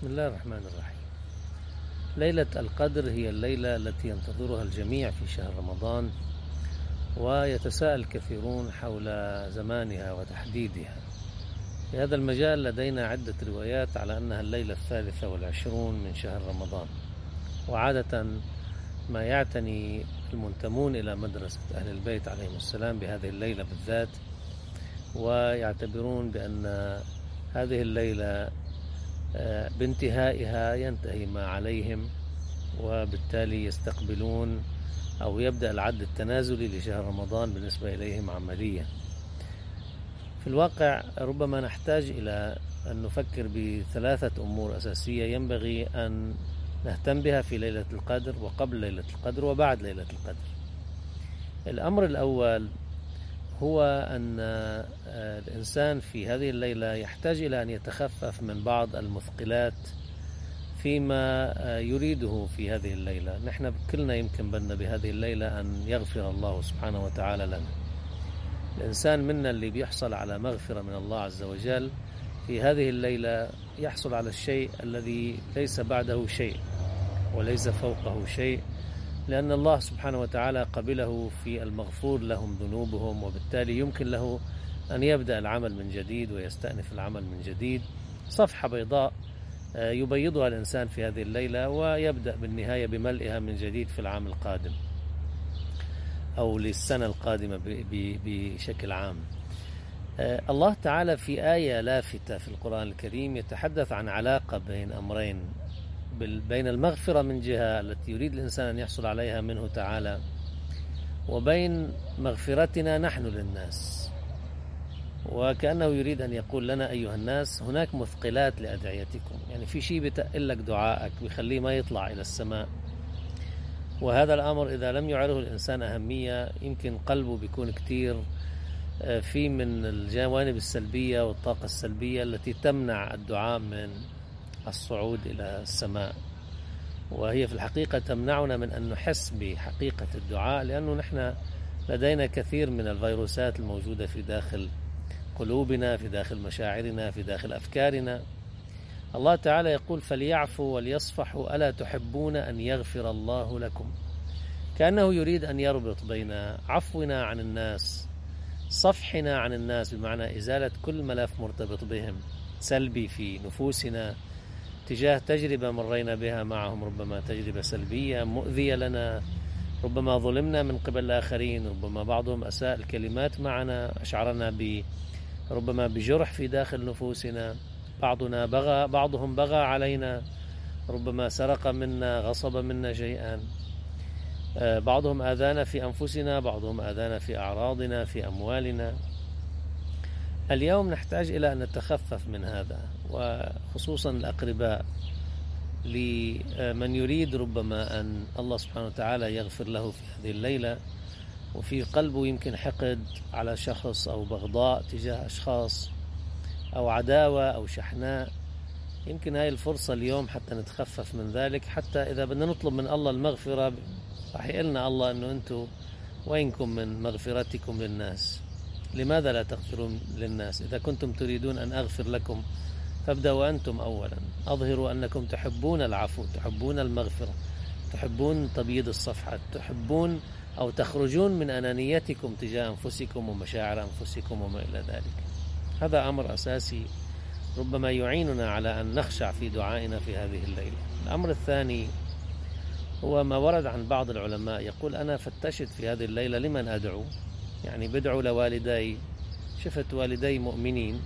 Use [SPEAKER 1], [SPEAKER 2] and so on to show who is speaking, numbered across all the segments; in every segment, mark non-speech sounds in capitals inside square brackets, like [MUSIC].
[SPEAKER 1] بسم الله الرحمن الرحيم. ليلة القدر هي الليلة التي ينتظرها الجميع في شهر رمضان ويتساءل كثيرون حول زمانها وتحديدها. في هذا المجال لدينا عدة روايات على أنها الليلة الثالثة والعشرون من شهر رمضان. وعادة ما يعتني المنتمون إلى مدرسة أهل البيت عليهم السلام بهذه الليلة بالذات ويعتبرون بأن هذه الليلة بانتهائها ينتهي ما عليهم وبالتالي يستقبلون أو يبدأ العد التنازلي لشهر رمضان بالنسبة إليهم عمليا. في الواقع ربما نحتاج إلى أن نفكر بثلاثة أمور أساسية ينبغي أن نهتم بها في ليلة القدر وقبل ليلة القدر وبعد ليلة القدر. الأمر الأول هو أن آه، الإنسان في هذه الليلة يحتاج إلى أن يتخفف من بعض المثقلات فيما آه، يريده في هذه الليلة. نحن كلنا يمكن بدنا بهذه الليلة أن يغفر الله سبحانه وتعالى لنا. الإنسان منا اللي بيحصل على مغفرة من الله عز وجل في هذه الليلة يحصل على الشيء الذي ليس بعده شيء وليس فوقه شيء. لأن الله سبحانه وتعالى قبله في المغفور لهم ذنوبهم وبالتالي يمكن له أن يبدأ العمل من جديد ويستأنف العمل من جديد. صفحة بيضاء آه، يبيضها الإنسان في هذه الليلة ويبدأ بالنهاية بملئها من جديد في العام القادم أو للسنة القادمة بشكل عام. آه، الله تعالى في آية لافتة في القرآن الكريم يتحدث عن علاقة بين أمرين. بين المغفرة من جهة التي يريد الإنسان أن يحصل عليها منه تعالى وبين مغفرتنا نحن للناس. وكأنه يريد أن يقول لنا أيها الناس هناك مثقلات لأدعيتكم. يعني في شيء بتقل لك دعائك بيخليه ما يطلع إلى السماء. وهذا الأمر إذا لم يعره الإنسان أهمية يمكن قلبه بيكون كتير آه، في من الجوانب السلبية والطاقة السلبية التي تمنع الدعاء من الصعود إلى السماء. وهي في الحقيقة تمنعنا من أن نحس بحقيقة الدعاء لأنه نحن لدينا كثير من الفيروسات الموجودة في داخل قلوبنا في داخل مشاعرنا في داخل أفكارنا. الله تعالى يقول فليعفوا وليصفحوا ألا تحبون أن يغفر الله لكم؟ كأنه يريد أن يربط بين عفونا عن الناس صفحنا عن الناس بمعنى إزالة كل ملف مرتبط بهم سلبي في نفوسنا تجاه تجربة مرينا بها معهم ربما تجربة سلبية مؤذية لنا ربما ظلمنا من قبل الآخرين ربما بعضهم أساء الكلمات معنا أشعرنا ب ربما بجرح في داخل نفوسنا بعضنا بغى بعضهم بغى علينا ربما سرق منا غصب منا شيئا. آه، بعضهم آذانا في أنفسنا بعضهم آذانا في أعراضنا في أموالنا. اليوم نحتاج إلى أن نتخفف من هذا وخصوصا الأقرباء لمن يريد ربما أن الله سبحانه وتعالى يغفر له في هذه الليلة وفي قلبه يمكن حقد على شخص أو بغضاء تجاه أشخاص أو عداوة أو شحناء. يمكن هاي الفرصة اليوم حتى نتخفف من ذلك حتى إذا بدنا نطلب من الله المغفرة راح يقلنا الله أنه أنتم وينكم من مغفرتكم للناس. لماذا لا تغفرون للناس؟ إذا كنتم تريدون أن أغفر لكم فابدأوا أنتم أولا. أظهروا أنكم تحبون العفو تحبون المغفرة تحبون تبييض الصفحة تحبون أو تخرجون من أنانيتكم تجاه أنفسكم ومشاعر أنفسكم وما إلى ذلك. هذا أمر أساسي ربما يعيننا على أن نخشع في دعائنا في هذه الليلة. الأمر الثاني هو ما ورد عن بعض العلماء يقول أنا فتشت في هذه الليلة لمن أدعو؟ يعني بدعو لوالدي. شفت والدي مؤمنين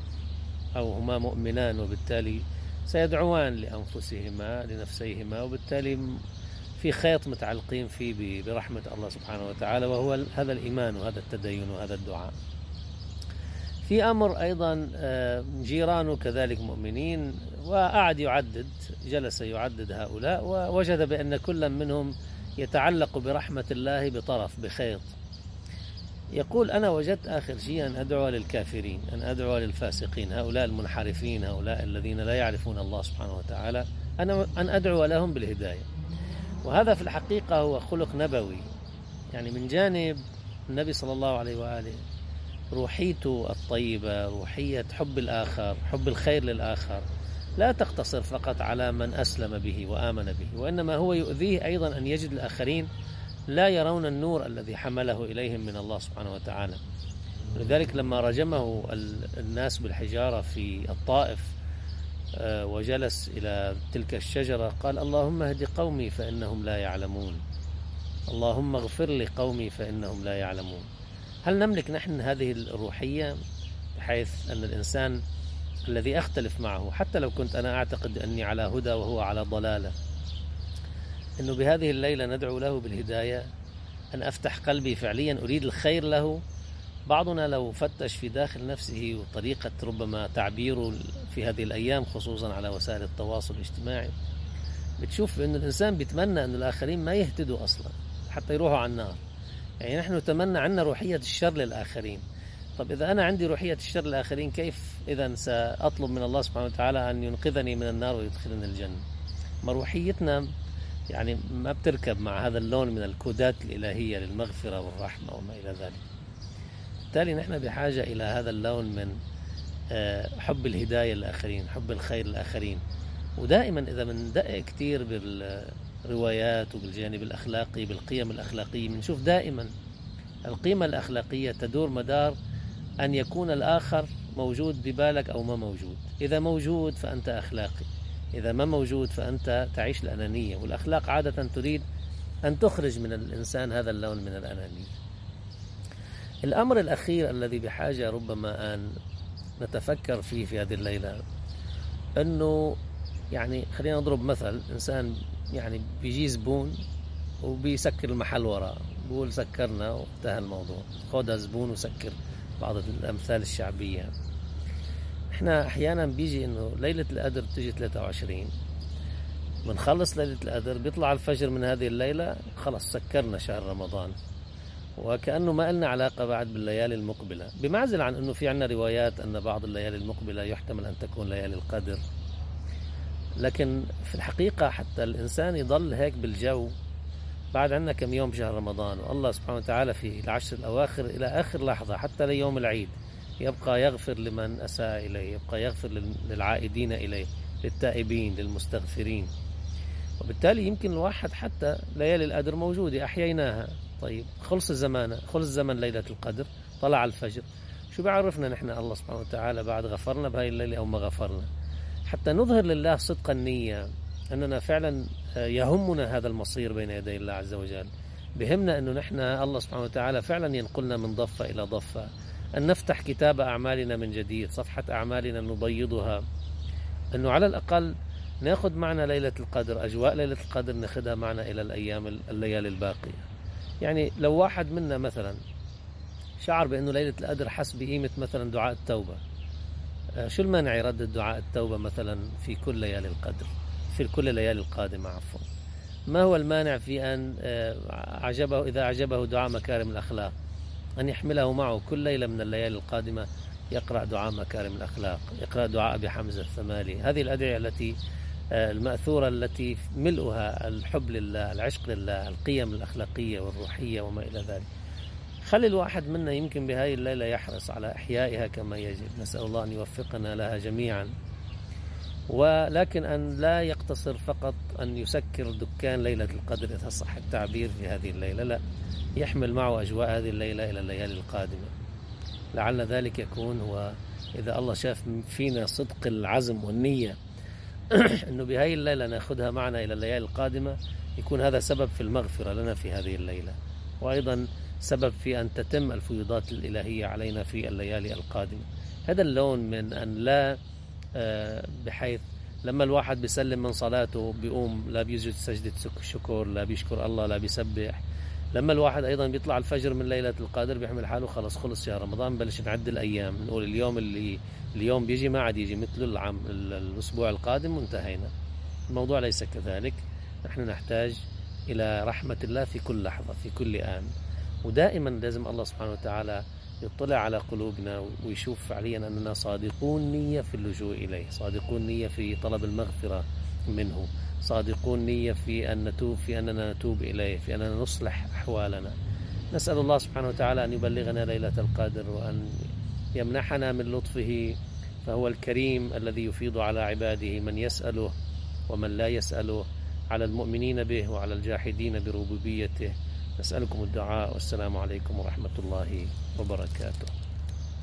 [SPEAKER 1] أو هما مؤمنان وبالتالي سيدعوان لأنفسهما لنفسيهما وبالتالي في خيط متعلقين فيه برحمة الله سبحانه وتعالى وهو هذا الإيمان وهذا التدين وهذا الدعاء. في أمر أيضا آه، جيرانه كذلك مؤمنين وقعد يعدد جلس يعدد هؤلاء ووجد بأن كل منهم يتعلق برحمة الله بطرف بخيط. يقول أنا وجدت آخر شيء أن أدعو للكافرين أن أدعو للفاسقين هؤلاء المنحرفين هؤلاء الذين لا يعرفون الله سبحانه وتعالى أنا أن أدعو لهم بالهداية. وهذا في الحقيقة هو خلق نبوي. يعني من جانب النبي صلى الله عليه وآله روحيته الطيبة روحية حب الآخر حب الخير للآخر لا تقتصر فقط على من أسلم به وآمن به وإنما هو يؤذيه أيضا أن يجد الآخرين لا يرون النور الذي حمله إليهم من الله سبحانه وتعالى. لذلك لما رجمه الناس بالحجارة في الطائف آه، وجلس إلى تلك الشجرة قال اللهم اهد قومي فإنهم لا يعلمون. اللهم اغفر لقومي فإنهم لا يعلمون. هل نملك نحن هذه الروحية؟ بحيث أن الإنسان الذي أختلف معه حتى لو كنت أنا أعتقد أني على هدى وهو على ضلالة. أنه بهذه الليلة ندعو له بالهداية أن أفتح قلبي فعليا أريد الخير له. بعضنا لو فتش في داخل نفسه وطريقة ربما تعبيره في هذه الأيام خصوصا على وسائل التواصل الاجتماعي. بتشوف أن الإنسان بيتمنى أن الآخرين ما يهتدوا أصلا حتى يروحوا على النار. يعني نحن نتمنى عنا روحية الشر للآخرين. طب إذا أنا عندي روحية الشر للآخرين كيف إذا سأطلب من الله سبحانه وتعالى أن ينقذني من النار ويدخلني الجنة؟ ما روحيتنا يعني ما بتركب مع هذا اللون من الكودات الإلهية للمغفرة والرحمة وما إلى ذلك. بالتالي نحن بحاجة إلى هذا اللون من آه، حب الهداية للآخرين حب الخير للآخرين. ودائما إذا بندقق كثير بالروايات وبالجانب الأخلاقي بالقيم الأخلاقية بنشوف دائما القيمة الأخلاقية تدور مدار أن يكون الآخر موجود ببالك أو ما موجود. إذا موجود فأنت أخلاقي. إذا ما موجود فأنت تعيش الأنانية والأخلاق عادة تريد أن تخرج من الإنسان هذا اللون من الأنانية. الأمر الأخير الذي بحاجة ربما أن نتفكر فيه في هذه الليلة أنه يعني خلينا نضرب مثل إنسان يعني بيجي زبون وبيسكر المحل وراه بقول سكرنا وانتهى الموضوع. خذها زبون وسكر بعض الأمثال الشعبية. إحنا أحيانا بيجي إنه ليلة القدر بتجي 23 بنخلص ليلة القدر بيطلع الفجر من هذه الليلة خلص سكرنا شهر رمضان. وكأنه ما لنا علاقة بعد بالليالي المقبلة. بمعزل عن أنه في عنا روايات أن بعض الليالي المقبلة يحتمل أن تكون ليالي القدر. لكن في الحقيقة حتى الإنسان يضل هيك بالجو. بعد عنا كم يوم بشهر رمضان والله سبحانه وتعالى في العشر الأواخر إلى آخر لحظة حتى ليوم العيد. يبقى يغفر لمن أساء إليه يبقى يغفر للعائدين إليه للتائبين للمستغفرين. وبالتالي يمكن الواحد حتى ليالي القدر موجودة أحييناها. طيب خلص الزمان خلص زمن ليلة القدر طلع الفجر. شو بيعرفنا نحن الله سبحانه وتعالى بعد غفرنا بهاي الليلة أو ما غفرنا؟ حتى نظهر لله صدق النية أننا فعلا يهمنا هذا المصير بين يدي الله عز وجل. بهمنا أنه نحن الله سبحانه وتعالى فعلا ينقلنا من ضفة إلى ضفة. أن نفتح كتاب أعمالنا من جديد صفحة أعمالنا نبيضها. أنه على الأقل ناخذ معنا ليلة القدر أجواء ليلة القدر ناخذها معنا إلى الأيام الليالي الباقية. يعني لو واحد منا مثلا شعر بأنه ليلة القدر حس بقيمة مثلا دعاء التوبة آه، شو المانع يردد دعاء التوبة مثلا في كل ليالي القدر؟ في كل الليالي القادمة عفوا. ما هو المانع في أن آه، عجبه إذا أعجبه دعاء مكارم الأخلاق؟ أن يحمله معه كل ليلة من الليالي القادمة يقرأ دعاء مكارم الأخلاق يقرأ دعاء أبي حمزة الثمالي. هذه الأدعية التي آه، المأثورة التي ملؤها الحب لله العشق لله القيم الأخلاقية والروحية وما إلى ذلك. خلي الواحد منا يمكن بهذه الليلة يحرص على إحيائها كما يجب. نسأل الله أن يوفقنا لها جميعا. ولكن أن لا يقتصر فقط أن يسكر دكان ليلة القدر إذا صح التعبير في هذه الليلة لا. يحمل معه أجواء هذه الليلة إلى الليالي القادمة. لعل ذلك يكون هو إذا الله شاف فينا صدق العزم والنية [CLEARS THROAT] أنه بهذه الليلة نأخذها معنا إلى الليالي القادمة يكون هذا سبب في المغفرة لنا في هذه الليلة. وأيضا سبب في أن تتم الفيوضات الإلهية علينا في الليالي القادمة. هذا اللون من أن لا آه، بحيث لما الواحد بيسلم من صلاته بيقوم لا بيسجد سجدة شكر لا بيشكر الله لا بيسبح لما الواحد أيضا بيطلع الفجر من ليلة القدر بيحمل حاله خلص خلص شهر رمضان بلش نعد الأيام. نقول اليوم اللي اليوم بيجي ما عاد يجي مثل العام الأسبوع القادم وانتهينا. الموضوع ليس كذلك. نحن نحتاج إلى رحمة الله في كل لحظة في كل آن. ودائما لازم الله سبحانه وتعالى يطلع على قلوبنا ويشوف فعليا أننا صادقون نية في اللجوء إليه صادقون نية في طلب المغفرة. منه. صادقون نية في أن نتوب في أننا نتوب إليه في أننا نصلح أحوالنا. نسأل الله سبحانه وتعالى أن يبلغنا ليلة القدر وأن يمنحنا من لطفه فهو الكريم الذي يفيض على عباده من يسأله ومن لا يسأله على المؤمنين به وعلى الجاحدين بربوبيته. نسألكم الدعاء والسلام عليكم ورحمة الله وبركاته.